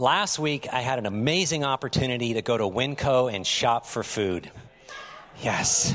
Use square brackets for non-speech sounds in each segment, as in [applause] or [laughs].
Last week, I had an amazing opportunity to go to Winco and shop for food. Yes.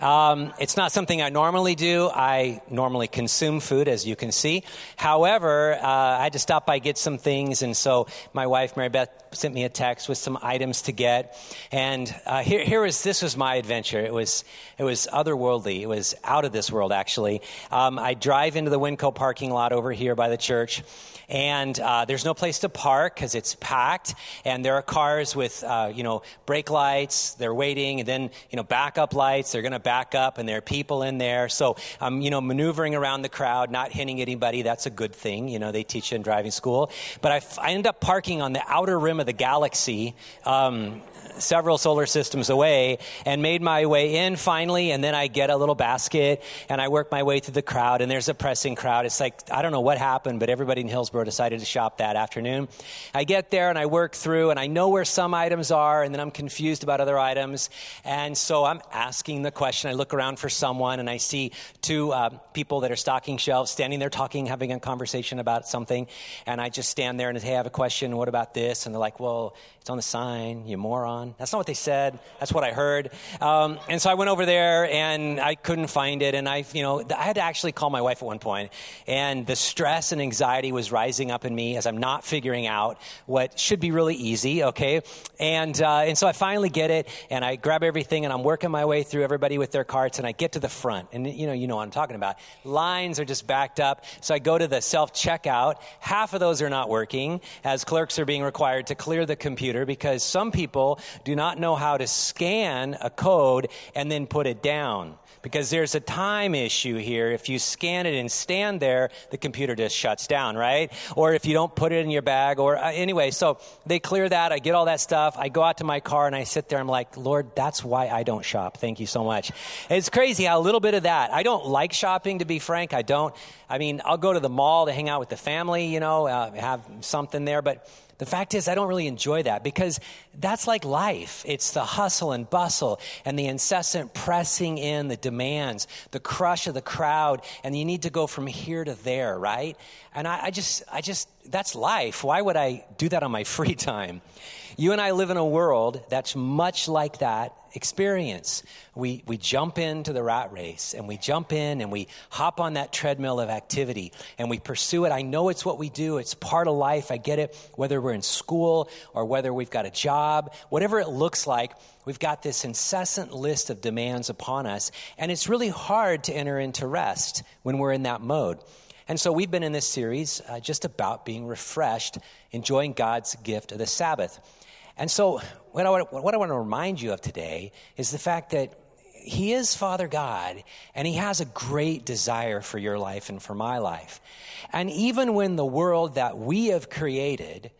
Um, it's not something I normally do. I normally consume food, as you can see. However, uh, I had to stop by get some things, and so my wife Mary Beth sent me a text with some items to get. And uh, here, here was this was my adventure. It was it was otherworldly. It was out of this world, actually. Um, I drive into the Winco parking lot over here by the church and uh, there's no place to park because it's packed and there are cars with uh, you know brake lights they're waiting and then you know backup lights they're going to back up and there are people in there so i'm you know maneuvering around the crowd not hitting anybody that's a good thing you know they teach in driving school but I, f- I end up parking on the outer rim of the galaxy um, several solar systems away and made my way in finally. And then I get a little basket and I work my way through the crowd. And there's a pressing crowd. It's like, I don't know what happened, but everybody in Hillsboro decided to shop that afternoon. I get there and I work through and I know where some items are and then I'm confused about other items. And so I'm asking the question. I look around for someone and I see two uh, people that are stocking shelves standing there talking, having a conversation about something. And I just stand there and say, hey, I have a question. What about this? And they're like, well, it's on the sign, you moron. That's not what they said. That's what I heard. Um, and so I went over there and I couldn't find it. And I, you know, I had to actually call my wife at one point. And the stress and anxiety was rising up in me as I'm not figuring out what should be really easy. Okay. And, uh, and so I finally get it and I grab everything and I'm working my way through everybody with their carts and I get to the front. And, you know, you know what I'm talking about. Lines are just backed up. So I go to the self checkout. Half of those are not working as clerks are being required to clear the computer computer because some people do not know how to scan a code and then put it down. Because there's a time issue here. If you scan it and stand there, the computer just shuts down, right? Or if you don't put it in your bag, or uh, anyway, so they clear that. I get all that stuff. I go out to my car and I sit there. I'm like, Lord, that's why I don't shop. Thank you so much. It's crazy how a little bit of that. I don't like shopping, to be frank. I don't. I mean, I'll go to the mall to hang out with the family, you know, uh, have something there, but the fact is, I don't really enjoy that because that's like life. It's the hustle and bustle and the incessant pressing in, the demands, the crush of the crowd, and you need to go from here to there, right? And I, I just, I just, that's life. Why would I do that on my [laughs] free time? You and I live in a world that's much like that experience. We, we jump into the rat race and we jump in and we hop on that treadmill of activity and we pursue it. I know it's what we do, it's part of life. I get it. Whether we're in school or whether we've got a job, whatever it looks like, we've got this incessant list of demands upon us. And it's really hard to enter into rest when we're in that mode. And so we've been in this series uh, just about being refreshed, enjoying God's gift of the Sabbath. And so, what I, what I want to remind you of today is the fact that He is Father God, and He has a great desire for your life and for my life. And even when the world that we have created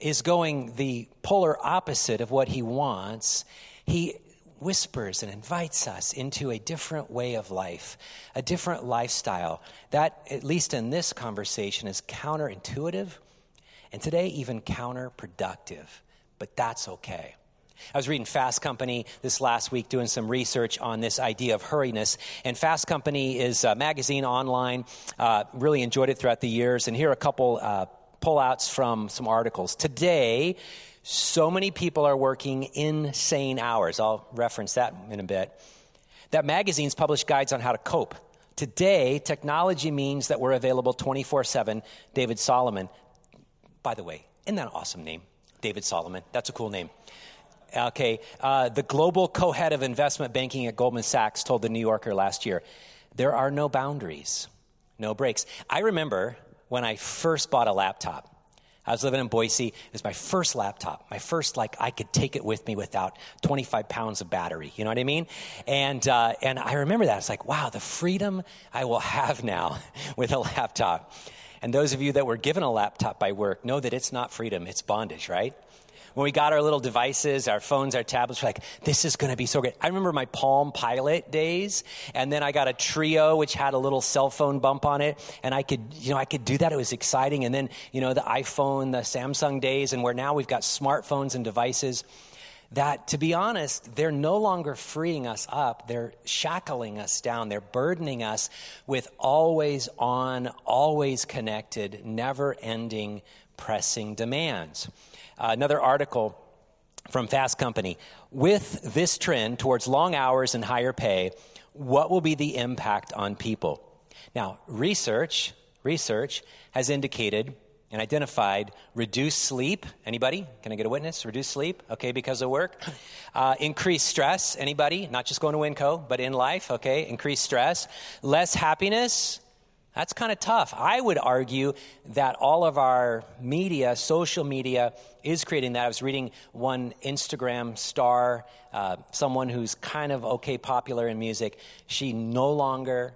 is going the polar opposite of what He wants, He whispers and invites us into a different way of life, a different lifestyle that, at least in this conversation, is counterintuitive and today even counterproductive but that's okay. I was reading Fast Company this last week doing some research on this idea of hurriness. And Fast Company is a magazine online. Uh, really enjoyed it throughout the years. And here are a couple uh, pullouts from some articles. Today, so many people are working insane hours. I'll reference that in a bit. That magazines publish guides on how to cope. Today, technology means that we're available 24 7. David Solomon By the way, isn't that an awesome name? David Solomon. That's a cool name. Okay, uh, the global co head of investment banking at Goldman Sachs told the New Yorker last year there are no boundaries, no breaks. I remember when I first bought a laptop. I was living in Boise. It was my first laptop. My first, like, I could take it with me without 25 pounds of battery. You know what I mean? And, uh, and I remember that. It's like, wow, the freedom I will have now [laughs] with a laptop. And those of you that were given a laptop by work know that it's not freedom, it's bondage, right? When we got our little devices, our phones, our tablets, we're like, this is going to be so great. I remember my Palm Pilot days, and then I got a Treo, which had a little cell phone bump on it, and I could, you know, I could do that. It was exciting. And then, you know, the iPhone, the Samsung days, and where now we've got smartphones and devices that, to be honest, they're no longer freeing us up. They're shackling us down. They're burdening us with always on, always connected, never ending, pressing demands. Uh, another article from Fast Company. With this trend towards long hours and higher pay, what will be the impact on people? Now, research, research has indicated and identified reduced sleep. Anybody? Can I get a witness? Reduced sleep, okay, because of work. [laughs] Uh, increased stress. Anybody? Not just going to Winco, but in life, okay? Increased stress. Less happiness. That's kind of tough. I would argue that all of our media, social media, is creating that. I was reading one Instagram star, uh, someone who's kind of okay popular in music. She no longer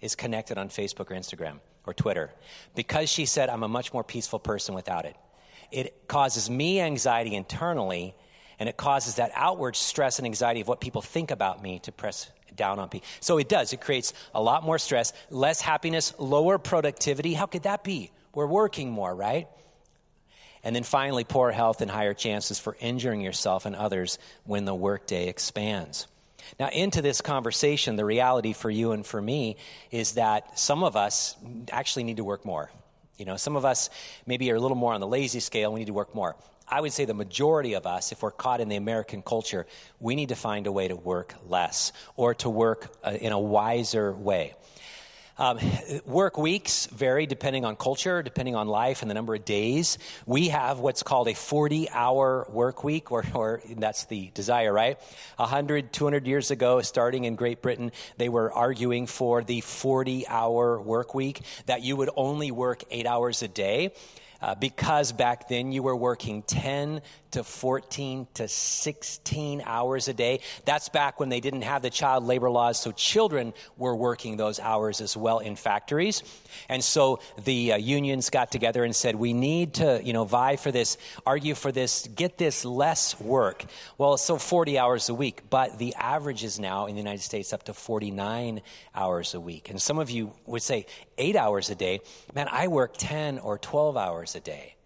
is connected on Facebook or Instagram or Twitter because she said, I'm a much more peaceful person without it. It causes me anxiety internally, and it causes that outward stress and anxiety of what people think about me to press down on people. So it does. It creates a lot more stress, less happiness, lower productivity. How could that be? We're working more, right? And then finally, poor health and higher chances for injuring yourself and others when the workday expands. Now, into this conversation, the reality for you and for me is that some of us actually need to work more. You know, some of us maybe are a little more on the lazy scale, we need to work more. I would say the majority of us, if we're caught in the American culture, we need to find a way to work less or to work uh, in a wiser way. Um, work weeks vary depending on culture, depending on life, and the number of days. We have what's called a 40 hour work week, or, or that's the desire, right? 100, 200 years ago, starting in Great Britain, they were arguing for the 40 hour work week, that you would only work eight hours a day. Uh, because back then you were working 10 to 14 to 16 hours a day. That's back when they didn't have the child labor laws, so children were working those hours as well in factories. And so the uh, unions got together and said, we need to, you know, vie for this, argue for this, get this less work. Well, so 40 hours a week, but the average is now in the United States up to 49 hours a week. And some of you would say eight hours a day. Man, I work 10 or 12 hours a day.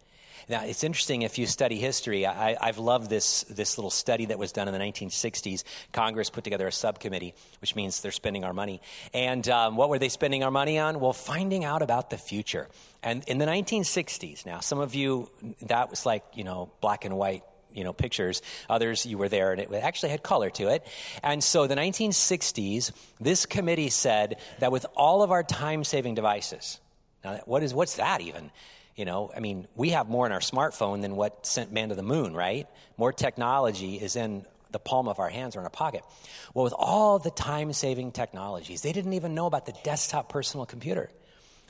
Now, it's interesting if you study history. I, have loved this, this little study that was done in the 1960s. Congress put together a subcommittee, which means they're spending our money. And um, what were they spending our money on? Well, finding out about the future. And in the 1960s, now, some of you, that was like, you know, black and white you know pictures others you were there and it actually had color to it and so the 1960s this committee said that with all of our time saving devices now what is what's that even you know, I mean, we have more in our smartphone than what sent man to the moon, right? More technology is in the palm of our hands or in our pocket. Well, with all the time saving technologies, they didn't even know about the desktop personal computer.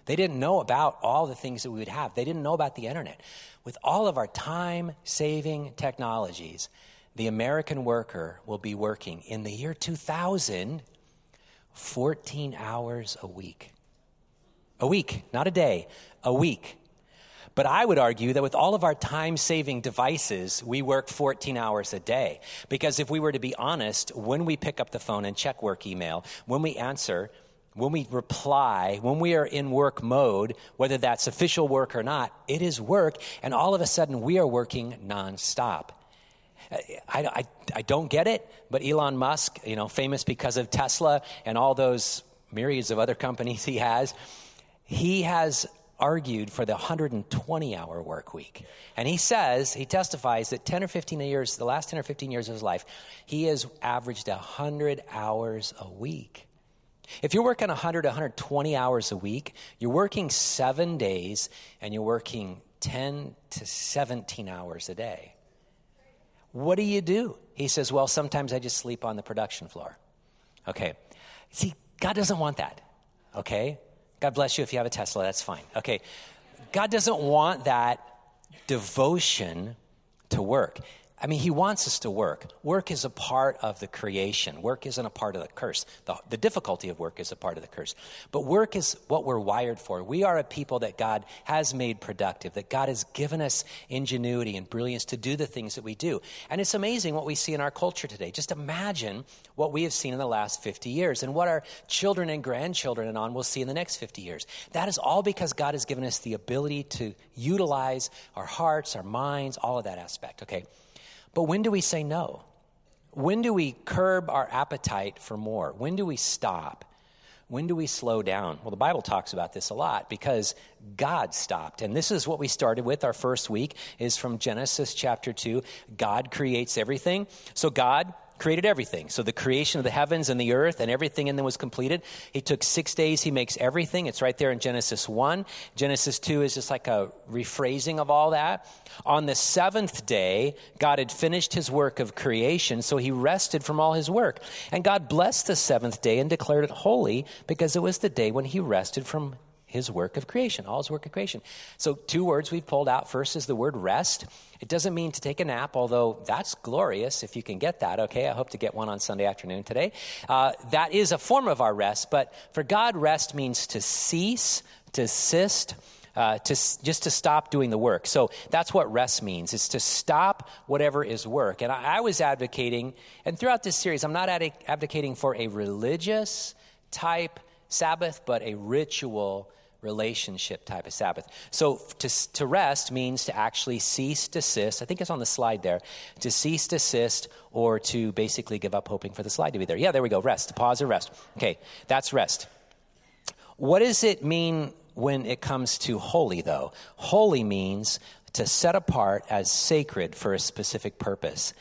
They didn't know about all the things that we would have. They didn't know about the internet. With all of our time saving technologies, the American worker will be working in the year 2000 14 hours a week. A week, not a day, a week. But I would argue that with all of our time saving devices, we work 14 hours a day. Because if we were to be honest, when we pick up the phone and check work email, when we answer, when we reply, when we are in work mode, whether that's official work or not, it is work, and all of a sudden we are working nonstop. I, I, I don't get it, but Elon Musk, you know, famous because of Tesla and all those myriads of other companies he has, he has argued for the 120 hour work week. And he says, he testifies that 10 or 15 years, the last 10 or 15 years of his life, he has averaged 100 hours a week. If you're working 100 120 hours a week, you're working seven days and you're working 10 to 17 hours a day. What do you do? He says, Well, sometimes I just sleep on the production floor. Okay. See, God doesn't want that. Okay? God bless you if you have a Tesla, that's fine. Okay. God doesn't want that devotion to work. I mean, he wants us to work. Work is a part of the creation. Work isn't a part of the curse. The, the, difficulty of work is a part of the curse. But work is what we're wired for. We are a people that God has made productive, that God has given us ingenuity and brilliance to do the things that we do. And it's amazing what we see in our culture today. Just imagine what we have seen in the last 50 years and what our children and grandchildren and on will see in the next 50 years. That is all because God has given us the ability to utilize our hearts, our minds, all of that aspect, okay? But when do we say no? When do we curb our appetite for more? When do we stop? When do we slow down? Well, the Bible talks about this a lot because God stopped. And this is what we started with. Our first week is from Genesis chapter 2. God creates everything. So God created everything. So the creation of the heavens and the earth and everything in them was completed. He took six days, he makes everything. It's right there in Genesis 1. Genesis 2 is just like a rephrasing of all that. On the seventh day, God had finished his work of creation, so he rested from all his work. And God blessed the seventh day and declared it holy because it was the day when he rested from his work of creation, all his work of creation. So, two words we've pulled out. First is the word rest. It doesn't mean to take a nap, although that's glorious if you can get that, okay? I hope to get one on Sunday afternoon today. Uh, that is a form of our rest, but for God, rest means to cease, to assist. Uh, to just to stop doing the work. So that's what rest means. It's to stop whatever is work. And I, I was advocating, and throughout this series, I'm not ad- advocating for a religious type Sabbath, but a ritual relationship type of Sabbath. So to, to rest means to actually cease, desist. I think it's on the slide there. To cease, desist, or to basically give up hoping for the slide to be there. Yeah, there we go. Rest. To pause or rest. Okay, that's rest. What does it mean when it comes to holy, though? Holy means to set apart as sacred for a specific purpose.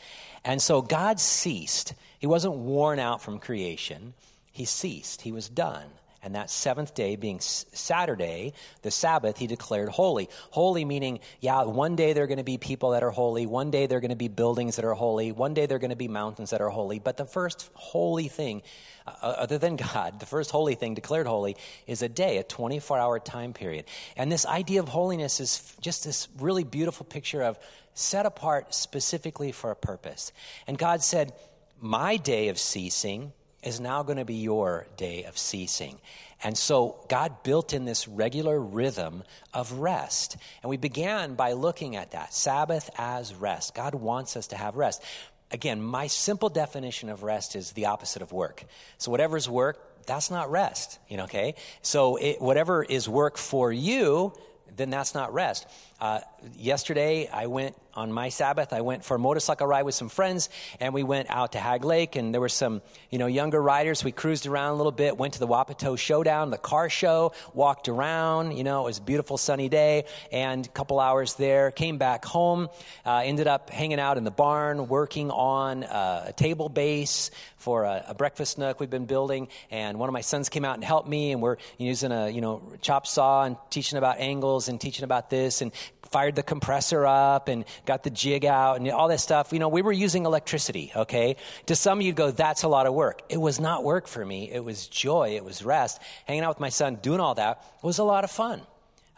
And so God ceased. He wasn't worn out from creation. He ceased. He was done. And that seventh day, being Saturday, the Sabbath, he declared holy. Holy meaning, yeah, one day there are going to be people that are holy. One day there are going to be buildings that are holy. One day there are going to be mountains that are holy. But the first holy thing, uh, uh other than [laughs] God, the first holy thing declared holy is a day, a 24 hour time period. And this idea of holiness is just this really beautiful picture of set apart specifically for a purpose. And God said, My day of ceasing is now going to be your day of ceasing. And so God built in this regular rhythm of rest. And we began by looking at that Sabbath as rest. God wants us to have rest. Again, my simple definition of rest is the opposite of work. So whatever's work, that's not rest, you know, okay? So it, whatever is work for you, then that's not rest. Uh, yesterday, I went on my Sabbath. I went for a motorcycle ride with some friends, and we went out to Hagg Lake, and there were some, you know, younger riders. We cruised around a little bit, went to the Wapato Showdown, the car show, walked around. You know, it was a beautiful sunny day, and a couple hours there. Came back home, uh, ended up hanging out in the barn, working on uh, a table base for a, a, breakfast nook we've been building. And one of my sons came out and helped me, and we're using a, you know, chop saw and teaching about angles and teaching about this and fired the compressor up and got the jig out and all that stuff. You know, we were using electricity, okay? To some of you go, that's a lot of work. It was not work for me. It was joy. It was rest. Hanging out with my son, doing all that was a lot of fun.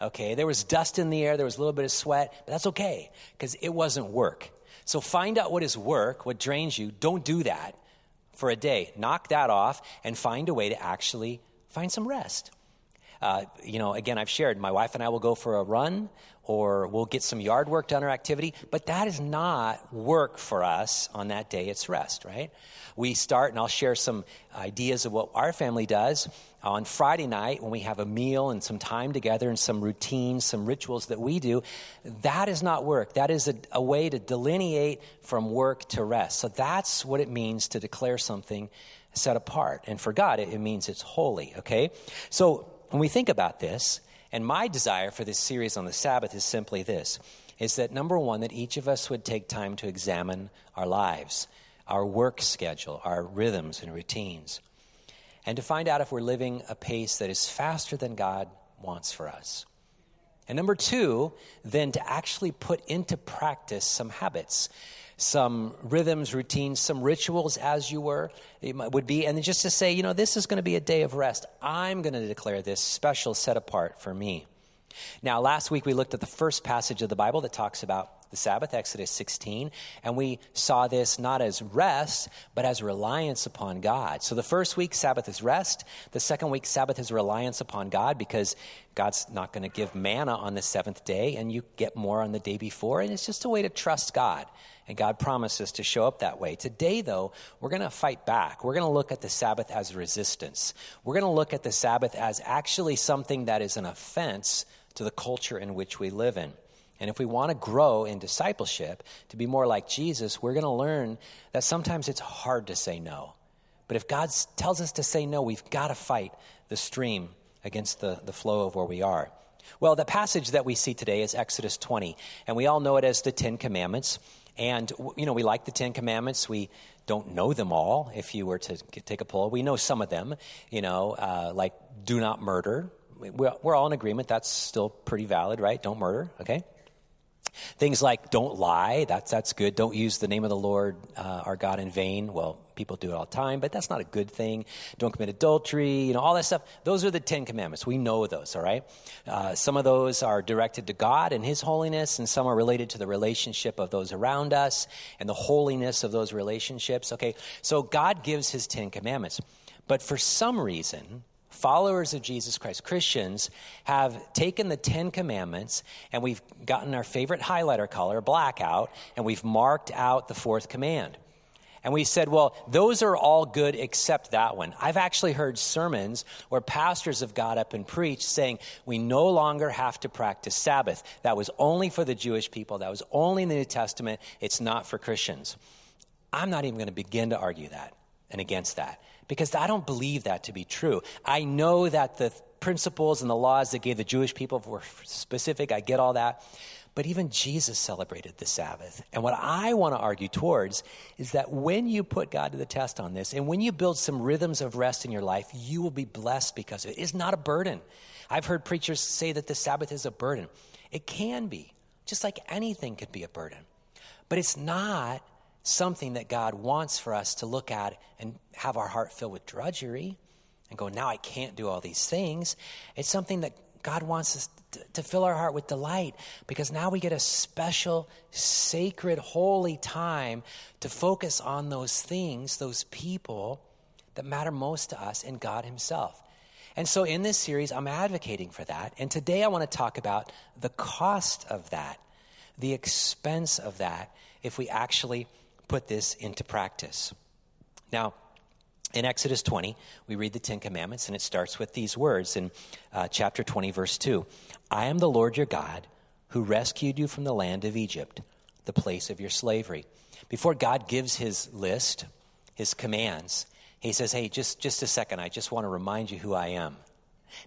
Okay, there was dust in the air, there was a little bit of sweat, but that's okay because it wasn't work. So find out what is work, what drains you. Don't do that for a day. Knock that off and find a way to actually find some rest. Uh, you know, again, I've shared my wife and I will go for a run or we'll get some yard work done or activity, but that is not work for us on that day. It's rest, right? We start, and I'll share some ideas of what our family does on Friday night when we have a meal and some time together and some routines, some rituals that we do. That is not work. That is a, a way to delineate from work to rest. So that's what it means to declare something set apart. And for God, it, it means it's holy, okay? So when we think about this, and my desire for this series on the Sabbath is simply this is that number one, that each of us would take time to examine our lives, our work schedule, our rhythms and routines, and to find out if we're living a pace that is faster than God wants for us. And number two, then to actually put into practice some habits, some rhythms, routines, some rituals as you were, it would be, and just to say, you know, this is going to be a day of rest. I'm going to declare this special set apart for me. Now, last week we looked at the first passage of the Bible that talks about the Sabbath, Exodus 16, and we saw this not as rest, but as reliance upon God. So the first week, Sabbath is rest. The second week, Sabbath is reliance upon God because God's not going to give manna on the seventh day, and you get more on the day before, and it's just a way to trust God. And God promises to show up that way. Today, though, we're going to fight back. We're going to look at the Sabbath as resistance. We're going to look at the Sabbath as actually something that is an offense to the culture in which we live in. And if we want to grow in discipleship, to be more like Jesus, we're going to learn that sometimes it's hard to say no. But if God tells us to say no, we've got to fight the stream against the, the flow of where we are. Well, the passage that we see today is Exodus 20, and we all know it as the Ten Commandments. And, you know, we like the Ten Commandments. We don't know them all. If you were to take a poll, we know some of them, you know, uh, like do not murder. We're all in agreement. That's still pretty valid, right? Don't murder, okay? Things like don't lie, that's, that's good. Don't use the name of the Lord uh, our God in vain. Well, people do it all the time, but that's not a good thing. Don't commit adultery, you know, all that stuff. Those are the Ten Commandments. We know those, all right? Uh, some of those are directed to God and His holiness, and some are related to the relationship of those around us and the holiness of those relationships, okay? So God gives His Ten Commandments. But for some reason, followers of Jesus Christ, Christians, have taken the Ten Commandments and we've gotten our favorite highlighter color, black, out, and we've marked out the fourth command. And we said, well, those are all good except that one. I've actually heard sermons where pastors have got up and preached saying, we no longer have to practice Sabbath. That was only for the Jewish people. That was only in the New Testament. It's not for Christians. I'm not even going to begin to argue that and against that because I don't believe that to be true. I know that the principles and the laws that gave the Jewish people were specific. I get all that. But even Jesus celebrated the Sabbath. And what I want to argue towards is that when you put God to the test on this and when you build some rhythms of rest in your life, you will be blessed because it is not a burden. I've heard preachers say that the Sabbath is a burden. It can be, just like anything could be a burden. But it's not something that God wants for us to look at and have our heart filled with drudgery and go, now I can't do all these things. It's something that God wants us to, to fill our heart with delight because now we get a special, sacred, holy time to focus on those things, those people that matter most to us and God Himself. And so in this series, I'm advocating for that. And today I want to talk about the cost of that, the expense of that, if we actually put this into practice. Now, in Exodus 20, we read the Ten Commandments, and it starts with these words in uh, chapter 20, verse 2 I am the Lord your God who rescued you from the land of Egypt, the place of your slavery. Before God gives his list, his commands, he says, Hey, just, just a second, I just want to remind you who I am.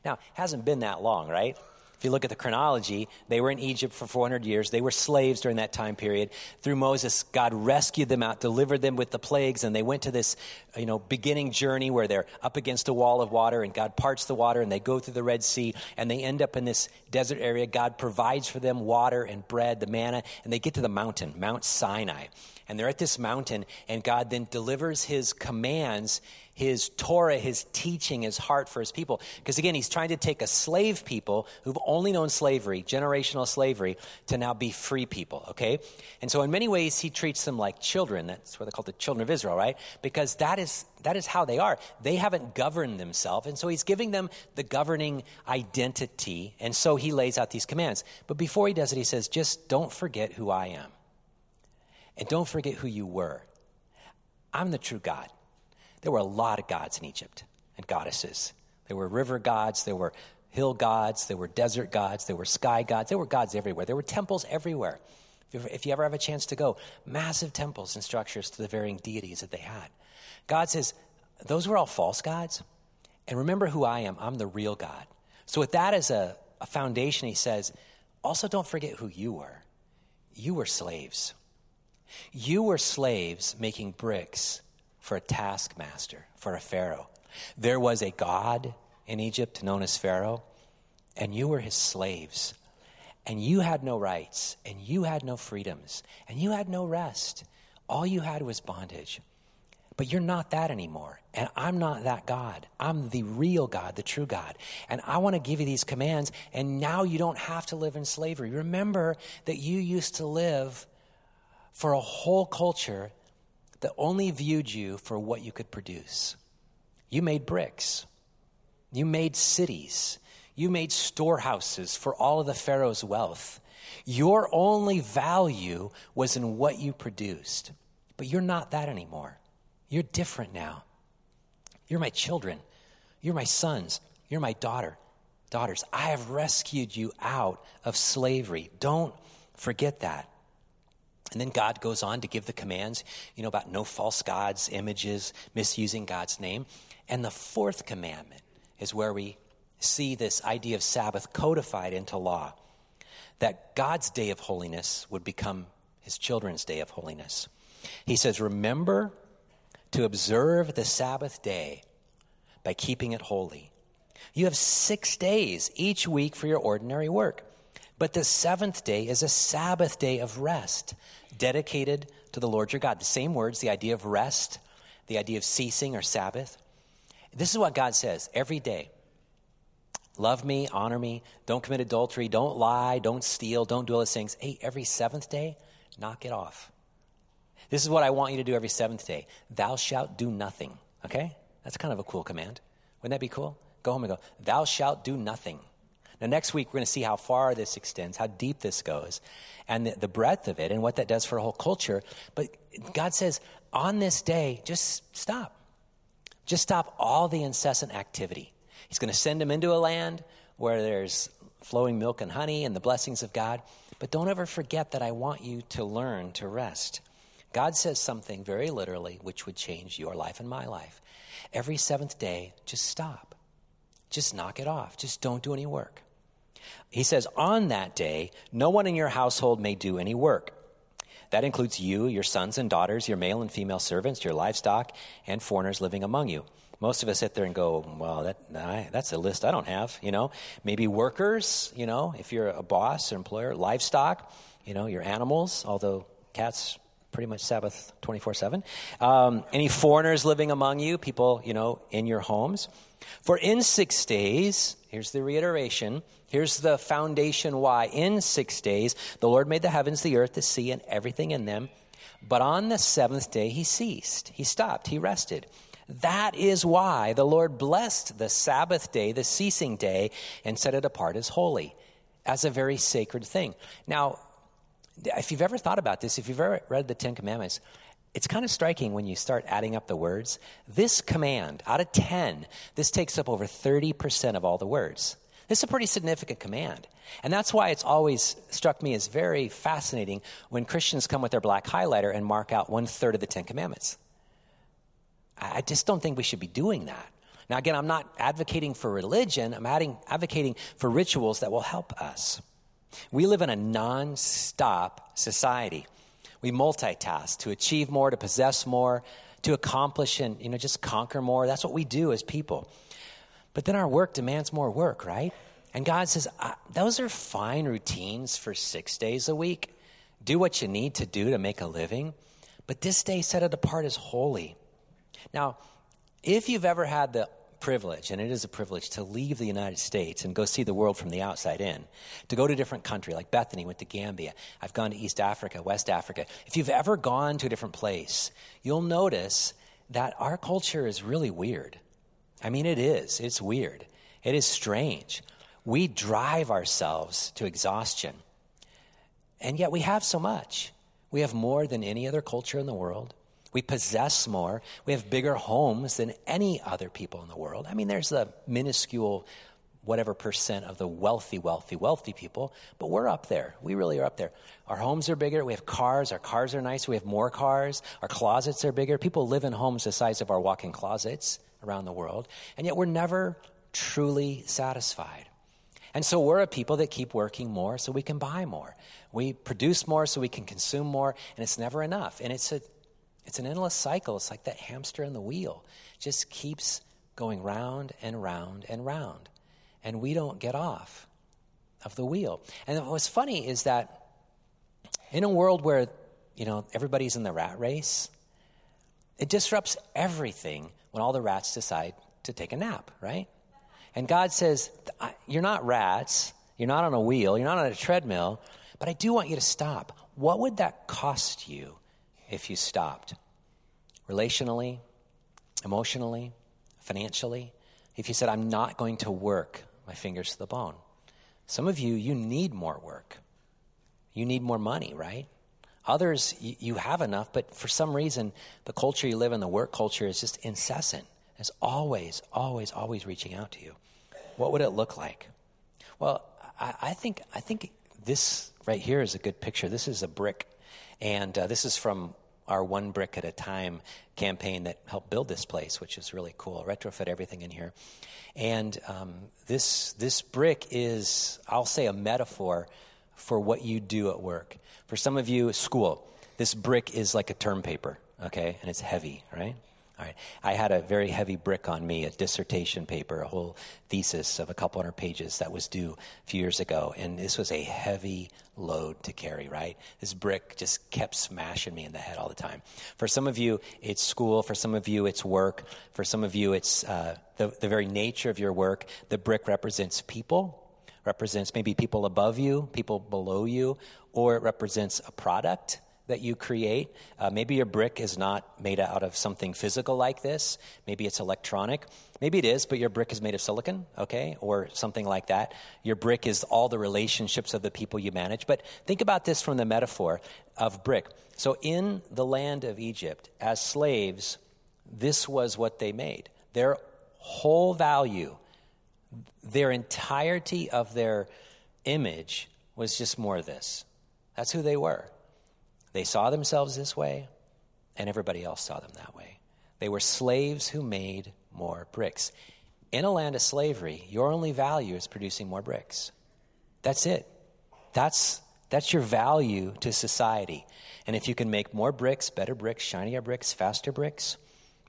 Now, hasn't been that long, right? If you look at the chronology, they were in Egypt for 400 years. They were slaves during that time period. Through Moses, God rescued them out, delivered them with the plagues, and they went to this, you know, beginning journey where they're up against a wall of water, and God parts the water, and they go through the Red Sea, and they end up in this desert area. God provides for them water and bread, the manna, and they get to the mountain, Mount Sinai. And they're at this mountain, and God then delivers his commands his Torah, his teaching, his heart for his people. Because again, he's trying to take a slave people who've only known slavery, generational slavery, to now be free people, okay? And so in many ways, he treats them like children. That's what they call the children of Israel, right? Because that is, that is how they are. They haven't governed themselves. And so he's giving them the governing identity. And so he lays out these commands. But before he does it, he says, just don't forget who I am. And don't forget who you were. I'm the true God. There were a lot of gods in Egypt and goddesses. There were river gods, there were hill gods, there were desert gods, there were sky gods, there were gods everywhere. There were temples everywhere. If you, ever, have a chance to go, massive temples and structures to the varying deities that they had. God says, those were all false gods. And remember who I am. I'm the real God. So, with that as a, a foundation, he says, also don't forget who you were. You were slaves. You were slaves making bricks for a taskmaster, for a Pharaoh. There was a God in Egypt known as Pharaoh, and you were his slaves. and you had no rights, and you had no freedoms, and you had no rest. All you had was bondage. But you're not that anymore. And I'm not that God. I'm the real God, the true God. And I want to give you these commands. And now you don't have to live in slavery. Remember that you used to live for a whole culture that only viewed you for what you could produce. You made bricks, you made cities, you made storehouses for all of the Pharaoh's wealth. Your only value was in what you produced. But you're not that anymore. You're different now. You're my children. You're my sons. You're my daughter. Daughters, I have rescued you out of slavery. Don't forget that. And then God goes on to give the commands, you know, about no false gods, images, misusing God's name. And the fourth commandment is where we see this idea of Sabbath codified into law that God's day of holiness would become his children's day of holiness. He says, Remember to observe the Sabbath day by keeping it holy. You have six days each week for your ordinary work, but the seventh day is a Sabbath day of rest dedicated to the Lord your God. The same words, the idea of rest, the idea of ceasing or Sabbath. This is what God says every day. Love me, honor me, don't commit adultery, don't lie, don't steal, don't do all those things. Hey, every seventh day, knock it off. This is what I want you to do every seventh day. Thou shalt do nothing. Okay? That's kind of a cool command. Wouldn't that be cool? Go home and go, Thou shalt do nothing. Now, next week, we're going to see how far this extends, how deep this goes, and the, the breadth of it, and what that does for a whole culture. But God says, on this day, just stop. Just stop all the incessant activity. He's going to send them into a land where there's flowing milk and honey and the blessings of God. But don't ever forget that I want you to learn to rest. God says something very literally which would change your life and my life. Every seventh day, just stop. Just knock it off. Just don't do any work. He says, On that day, no one in your household may do any work. That includes you, your sons and daughters, your male and female servants, your livestock, and foreigners living among you. Most of us sit there and go, well, that, that's a list I don't have, you know. Maybe workers, you know, if you're a boss or employer, livestock, you know, your animals, although cats pretty much Sabbath 24 7. Um, any foreigners living among you, people, you know, in your homes. For in six days, here's the reiteration, here's the foundation why. In six days, the Lord made the heavens, the earth, the sea, and everything in them. But on the seventh day, he ceased. He stopped. He rested. That is why the Lord blessed the Sabbath day, the ceasing day, and set it apart as holy, as a very sacred thing. Now, if you've ever thought about this, if you've ever read the Ten Commandments, it's kind of striking when you start adding up the words. This command, out of 10, this takes up over 30% of all the words. This is a pretty significant command. And that's why it's always struck me as very fascinating when Christians come with their black highlighter and mark out one third of the Ten Commandments. I just don't think we should be doing that. Now, again, I'm not advocating for religion, I'm adding, advocating for rituals that will help us. We live in a non stop society. We multitask to achieve more, to possess more, to accomplish and you know just conquer more. That's what we do as people. But then our work demands more work, right? And God says, those are fine routines for six days a week. Do what you need to do to make a living. But this day, set it apart as holy. Now, if you've ever had the privilege, and it is a privilege, to leave the United States and go see the world from the outside in, to go to a different country, like Bethany went to Gambia. I've gone to East Africa, West Africa. If you've ever gone to a different place, you'll notice that our culture is really weird. I mean, it is. It's weird. It is strange. We drive ourselves to exhaustion. And yet we have so much. We have more than any other culture in the world. We possess more. We have bigger homes than any other people in the world. I mean, there's a minuscule, whatever percent of the wealthy, wealthy, wealthy people, but we're up there. We really are up there. Our homes are bigger. We have cars. Our cars are nice. We have more cars. Our closets are bigger. People live in homes the size of our walk in closets around the world, and yet we're never truly satisfied. And so we're a people that keep working more so we can buy more. We produce more so we can consume more, and it's never enough. And it's a it's an endless cycle. It's like that hamster in the wheel. Just keeps going round and round and round. And we don't get off. of the wheel. And what's funny is that in a world where, you know, everybody's in the rat race, it disrupts everything when all the rats decide to take a nap, right? And God says, You're not rats, you're not on a wheel, you're not on a treadmill, but I do want you to stop. What would that cost you if you stopped? Relationally, emotionally, financially? If you said, I'm not going to work my fingers to the bone. Some of you, you need more work. You need more money, right? Others, you, have enough, but for some reason, the culture you live in, the work culture, is just incessant. It's always, always, always reaching out to you. What would it look like? Well, I, think, I think this right here is a good picture. This is a brick, and uh, this is from our One Brick at a Time campaign that helped build this place, which is really cool. Retrofit everything in here. And um, this, this brick is, I'll say, a metaphor for what you do at work. For some of you, school, this brick is like a term paper, okay? And it's heavy, right? All right. I had a very heavy brick on me, a dissertation paper, a whole thesis of a couple hundred pages that was due a few years ago. And this was a heavy load to carry, right? This brick just kept smashing me in the head all the time. For some of you, it's school. For some of you, it's work. For some of you, it's uh, the, the very nature of your work. The brick represents people represents maybe people above you, people below you, or it represents a product that you create. Uh, maybe your brick is not made out of something physical like this. Maybe it's electronic. Maybe it is, but your brick is made of silicon, okay, or something like that. Your brick is all the relationships of the people you manage. But think about this from the metaphor of brick. So in the land of Egypt, as slaves, this was what they made. Their whole value, their entirety of their image was just more of this. That's who they were. They saw themselves this way, and everybody else saw them that way. They were slaves who made more bricks. In a land of slavery, your only value is producing more bricks. That's it. That's, that's your value to society. And if you can make more bricks, better bricks, shinier bricks, faster bricks,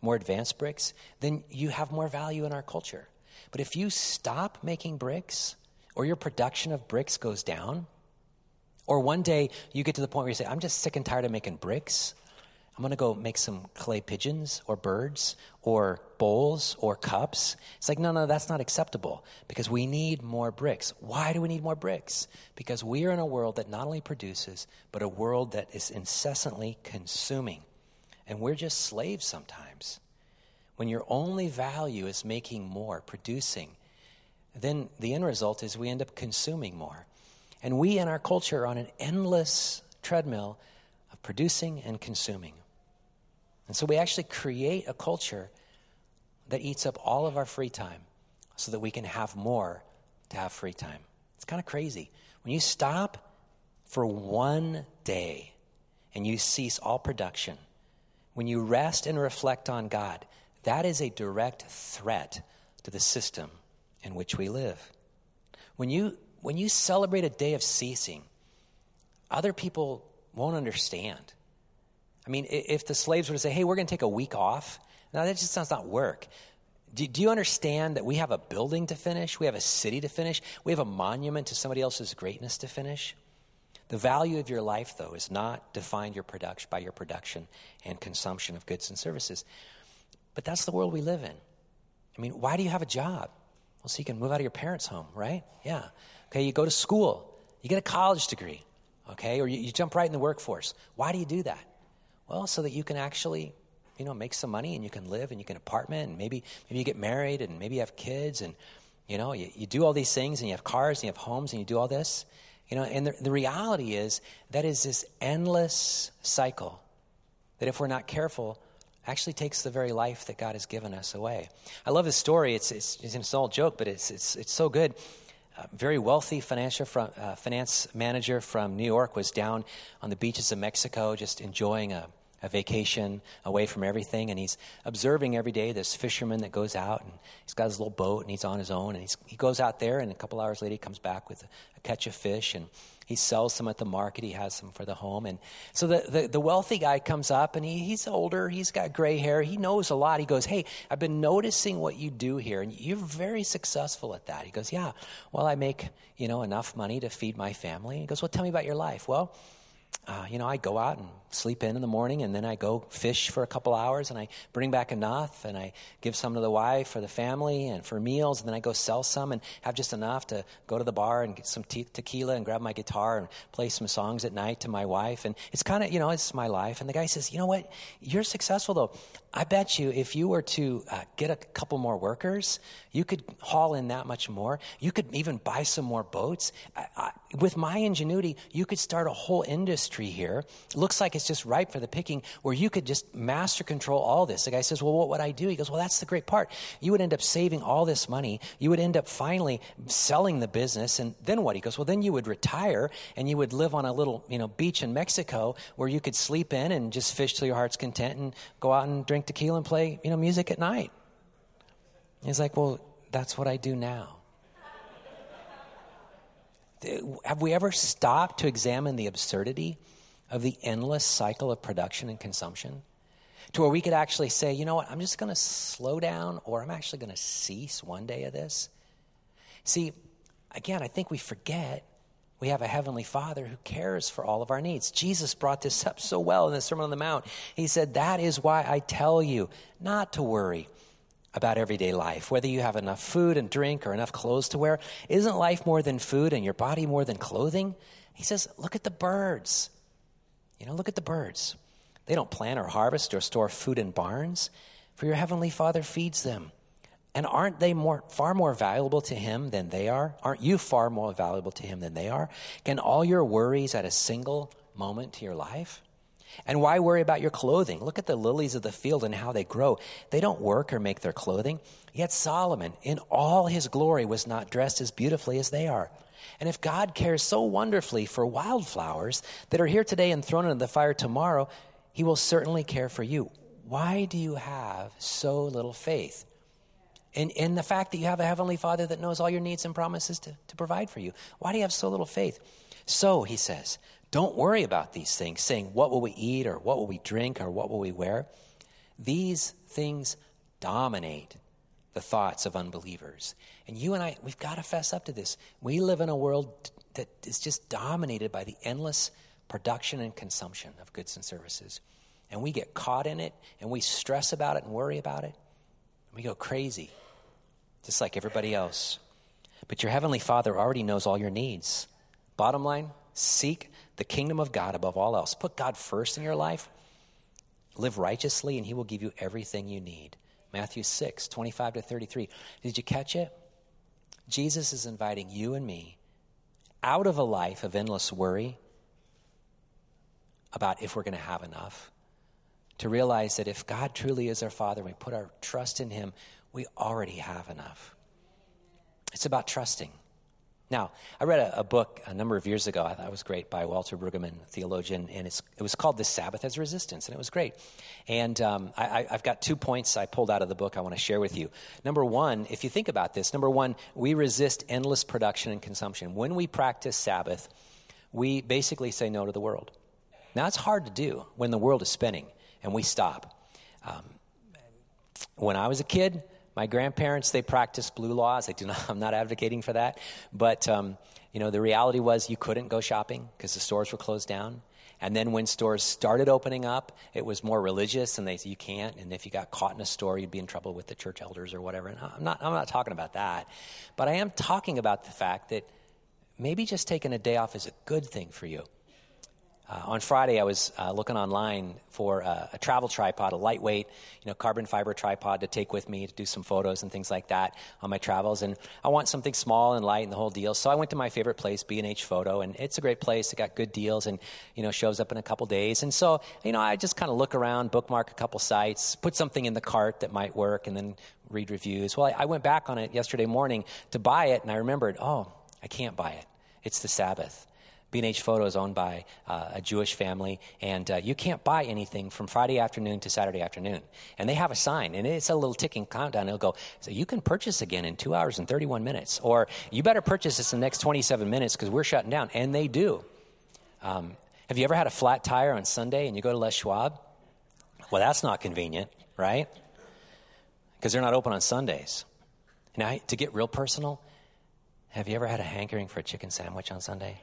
more advanced bricks, then you have more value in our culture. But if you stop making bricks, or your production of bricks goes down, or one day you get to the point where you say, I'm just sick and tired of making bricks. I'm going to go make some clay pigeons or birds or bowls or cups. It's like, no, no, that's not acceptable because we need more bricks. Why do we need more bricks? Because we are in a world that not only produces, but a world that is incessantly consuming. And we're just slaves sometimes. When your only value is making more, producing, then the end result is we end up consuming more. And we in our culture are on an endless treadmill of producing and consuming. And so we actually create a culture that eats up all of our free time so that we can have more to have free time. It's kind of crazy. When you stop for one day and you cease all production, when you rest and reflect on God, that is a direct threat to the system in which we live. When you when you celebrate a day of ceasing, other people won't understand. I mean, if the slaves were to say, hey, we're going to take a week off, now that just sounds not work. Do, do, you understand that we have a building to finish? We have a city to finish? We have a monument to somebody else's greatness to finish? The value of your life, though, is not defined your production, by your production and consumption of goods and services. But that's the world we live in. I mean, why do you have a job? Well, so you can move out of your parents' home, right? Yeah. Okay, you go to school, you get a college degree, okay, or you, you jump right in the workforce. Why do you do that? Well, so that you can actually, you know, make some money and you can live and you can apartment and maybe maybe you get married and maybe you have kids and you know you, you do all these things and you have cars and you have homes and you do all this. You know, and the, the reality is that is this endless cycle that if we're not careful, actually takes the very life that God has given us away. I love this story. It's, it's, it's an old joke, but it's, it's, it's so good very wealthy financial from, uh, finance manager from New York was down on the beaches of Mexico just enjoying a, a vacation away from everything, and he's observing every day this fisherman that goes out, and he's got his little boat, and he's on his own, and he goes out there, and a couple hours later he comes back with a, catch of fish, and he sells some at the market. He has some for the home. And so the, the, the wealthy guy comes up and he, he's older. He's got gray hair. He knows a lot. He goes, Hey, I've been noticing what you do here and you're very successful at that. He goes, Yeah, well, I make, you know, enough money to feed my family. And He goes, Well, tell me about your life. Well, uh, you know, I go out and sleep in in the morning, and then I go fish for a couple hours, and I bring back enough, and I give some to the wife or the family and for meals, and then I go sell some and have just enough to go to the bar and get some te- tequila and grab my guitar and play some songs at night to my wife. And it's kind of, you know, it's my life. And the guy says, You know what? You're successful, though. I bet you if you were to uh, get a couple more workers, you could haul in that much more. You could even buy some more boats. I, I, with my ingenuity, you could start a whole industry here. It looks like it's just ripe for the picking where you could just master control all this. The guy says, Well, what would I do? He goes, Well, that's the great part. You would end up saving all this money. You would end up finally selling the business. And then what? He goes, Well, then you would retire and you would live on a little you know, beach in Mexico where you could sleep in and just fish till your heart's content and go out and drink tequila and play, you know, music at night. He's like, well, that's what I do now. Have we ever stopped to examine the absurdity of the endless cycle of production and consumption? To where we could actually say, you know what, I'm just going to slow down or I'm actually going to cease one day of this. See, again, I think we forget we have a heavenly Father who cares for all of our needs. Jesus brought this up so well in the Sermon on the Mount. He said, That is why I tell you not to worry about everyday life, whether you have enough food and drink or enough clothes to wear. Isn't life more than food and your body more than clothing? He says, Look at the birds. You know, look at the birds. They don't plant or harvest or store food in barns, for your heavenly Father feeds them. And aren't they more, far more valuable to him than they are? Aren't you far more valuable to him than they are? Can all your worries add a single moment to your life? And why worry about your clothing? Look at the lilies of the field and how they grow. They don't work or make their clothing. Yet Solomon, in all his glory, was not dressed as beautifully as they are. And if God cares so wonderfully for wildflowers that are here today and thrown into the fire tomorrow, he will certainly care for you. Why do you have so little faith? In, in the fact that you have a heavenly father that knows all your needs and promises to, to provide for you. Why do you have so little faith? So, he says, don't worry about these things, saying, What will we eat, or what will we drink, or what will we wear? These things dominate the thoughts of unbelievers. And you and I, we've got to fess up to this. We live in a world that is just dominated by the endless production and consumption of goods and services. And we get caught in it, and we stress about it and worry about it. And we go crazy just like everybody else. But your Heavenly Father already knows all your needs. Bottom line seek the kingdom of God above all else. Put God first in your life. Live righteously, and He will give you everything you need. Matthew 6, 25 to 33. Did you catch it? Jesus is inviting you and me out of a life of endless worry about if we're going to have enough, to realize that if God truly is our Father, we put our trust in Him, we already have enough. It's about trusting. Now, I read a, a, book a number of years ago. I thought it was great by Walter Brueggemann, theologian, and it was called "The Sabbath as Resistance," and it was great. And um, I, have got two points I pulled out of the book I want to share with you. Number one, if you think about this, number one, we resist endless production and consumption. When we practice Sabbath, we basically say no to the world. Now, it's hard to do when the world is spinning and we stop. Um, when I was a kid, my grandparents, they practiced blue laws. I do not, [laughs] I'm not advocating for that. But, um, you know, the reality was you couldn't go shopping because the stores were closed down. And then when stores started opening up, it was more religious, and they said you can't. And if you got caught in a store, you'd be in trouble with the church elders or whatever. And I'm not, I'm not talking about that. But I am talking about the fact that maybe just taking a day off is a good thing for you. Uh, on Friday, I was uh, looking online for uh, a travel tripod, a lightweight, you know, carbon fiber tripod to take with me to do some photos and things like that on my travels. And I want something small and light and the whole deal. So I went to my favorite place, B&H Photo, and it's a great place. It got good deals and, you know, shows up in a couple days. And so, you know, I just kind of look around, bookmark a couple sites, put something in the cart that might work, and then read reviews. Well, I, I went back on it yesterday morning to buy it, and I remembered, oh, I can't buy it. It's the Sabbath B&H Photo is owned by uh, a Jewish family, and uh, you can't buy anything from Friday afternoon to Saturday afternoon. And they have a sign, and it's a little ticking countdown. It'll go, so you can purchase again in two hours and 31 minutes, or you better purchase this in the next 27 minutes because we're shutting down. And they do. Um, have you ever had a flat tire on Sunday and you go to Les Schwab? Well, that's not convenient, right? Because they're not open on Sundays. Now, to get real personal, have you ever had a hankering for a chicken sandwich on Sunday?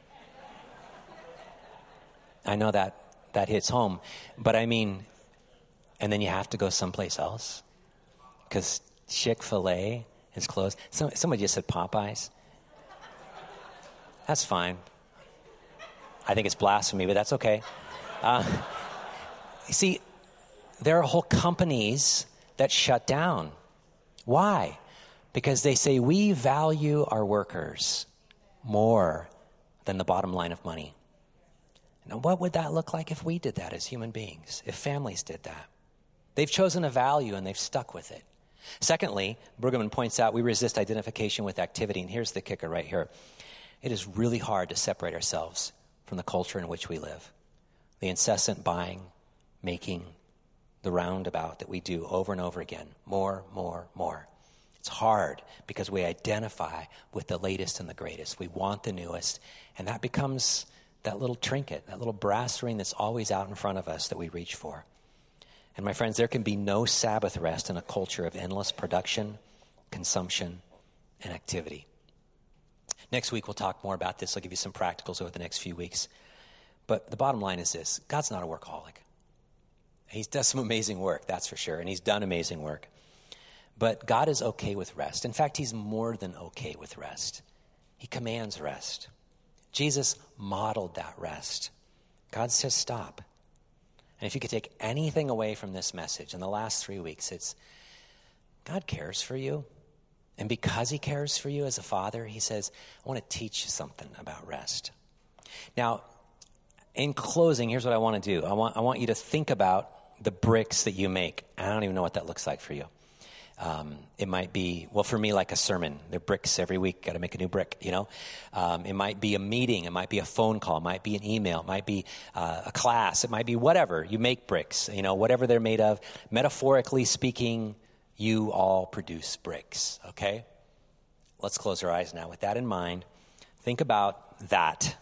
I know that that hits home, but I mean, and then you have to go someplace else because Chick fil A is closed. Some, somebody just said Popeyes. That's fine. I think it's blasphemy, but that's okay. Uh, you see, there are whole companies that shut down. Why? Because they say we value our workers more than the bottom line of money. Now, what would that look like if we did that as human beings, if families did that? They've chosen a value and they've stuck with it. Secondly, Brueggemann points out we resist identification with activity, and here's the kicker right here. It is really hard to separate ourselves from the culture in which we live. The incessant buying, making, the roundabout that we do over and over again more, more, more. It's hard because we identify with the latest and the greatest. We want the newest, and that becomes that little trinket, that little brass ring that's always out in front of us that we reach for. And my friends, there can be no Sabbath rest in a culture of endless production, consumption, and activity. Next week, we'll talk more about this. I'll give you some practicals over the next few weeks. But the bottom line is this God's not a workaholic. He does some amazing work, that's for sure, and He's done amazing work. But God is okay with rest. In fact, He's more than okay with rest. He commands rest. Jesus modeled that rest. God says, stop. And if you could take anything away from this message in the last three weeks, it's God cares for you. And because he cares for you as a father, he says, I want to teach you something about rest. Now, in closing, here's what I want to do I want, I want you to think about the bricks that you make. I don't even know what that looks like for you. Um, it might be, well, for me, like a sermon. They're bricks every week. Got to make a new brick, you know? Um, it might be a meeting. It might be a phone call. It might be an email. It might be uh, a class. It might be whatever. You make bricks, you know, whatever they're made of. Metaphorically speaking, you all produce bricks, okay? Let's close our eyes now. With that in mind, think about that,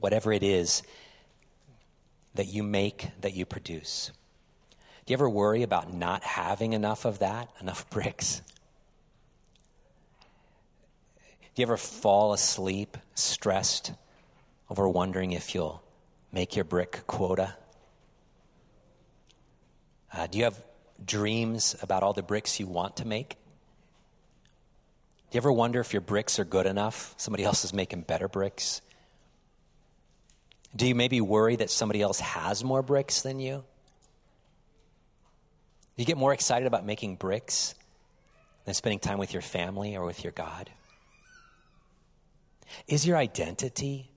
whatever it is that you make, that you produce. Do you ever worry about not having enough of that, enough [laughs] bricks? Do you ever fall asleep stressed over wondering if you'll make your brick quota? Uh, do you have dreams about all the bricks you want to make? Do you ever wonder if your bricks are good enough? Somebody else is making better bricks? Do you maybe worry that somebody else has more bricks than you? You get more excited about making bricks than spending time with your family or with your God? Is your identity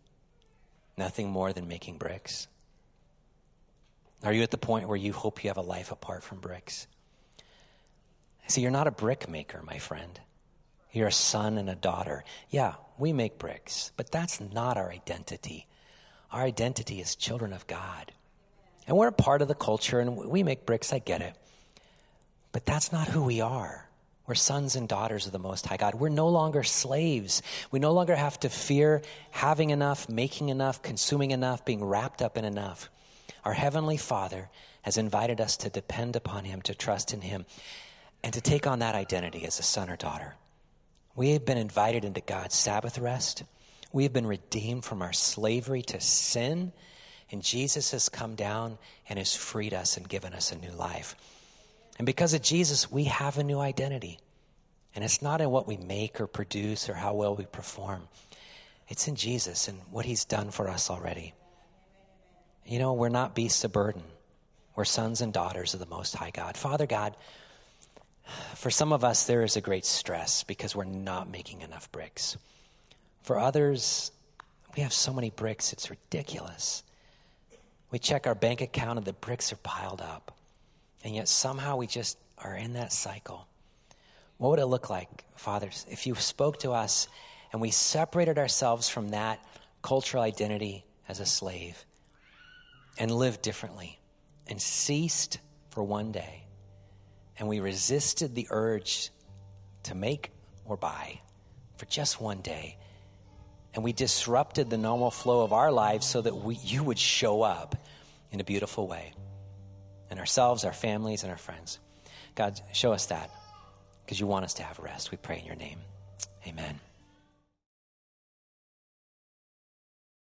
nothing more than making bricks? Are you at the point where you hope you have a life apart from bricks? See, you're not a brick maker, my friend. You're a son and a daughter. Yeah, we make bricks, but that's not our identity. Our identity is children of God. And we're a part of the culture and we make bricks, I get it. But that's not who we are. We're sons and daughters of the Most High God. We're no longer slaves. We no longer have to fear having enough, making enough, consuming enough, being wrapped up in enough. Our Heavenly Father has invited us to depend upon Him, to trust in Him, and to take on that identity as a son or daughter. We have been invited into God's Sabbath rest. We have been redeemed from our slavery to sin, and Jesus has come down and has freed us and given us a new life. And because of Jesus, we have a new identity. And it's not in what we make or produce or how well we perform, it's in Jesus and what He's done for us already. You know, we're not beasts of burden. We're sons and daughters of the Most High God. Father God, for some of us, there is a great stress because we're not making enough bricks. For others, we have so many bricks, it's ridiculous. We check our bank account and the bricks are piled up. And yet somehow we just are in that cycle. What would it look like, fathers, if you spoke to us and we separated ourselves from that cultural identity as a slave and lived differently and ceased for one day. And we resisted the urge to make or buy for just one day. And we disrupted the normal flow of our lives so that we, you would show up in a beautiful way. And ourselves, our families, and our friends. God, show us that because you want us to have rest. We pray in your name. Amen.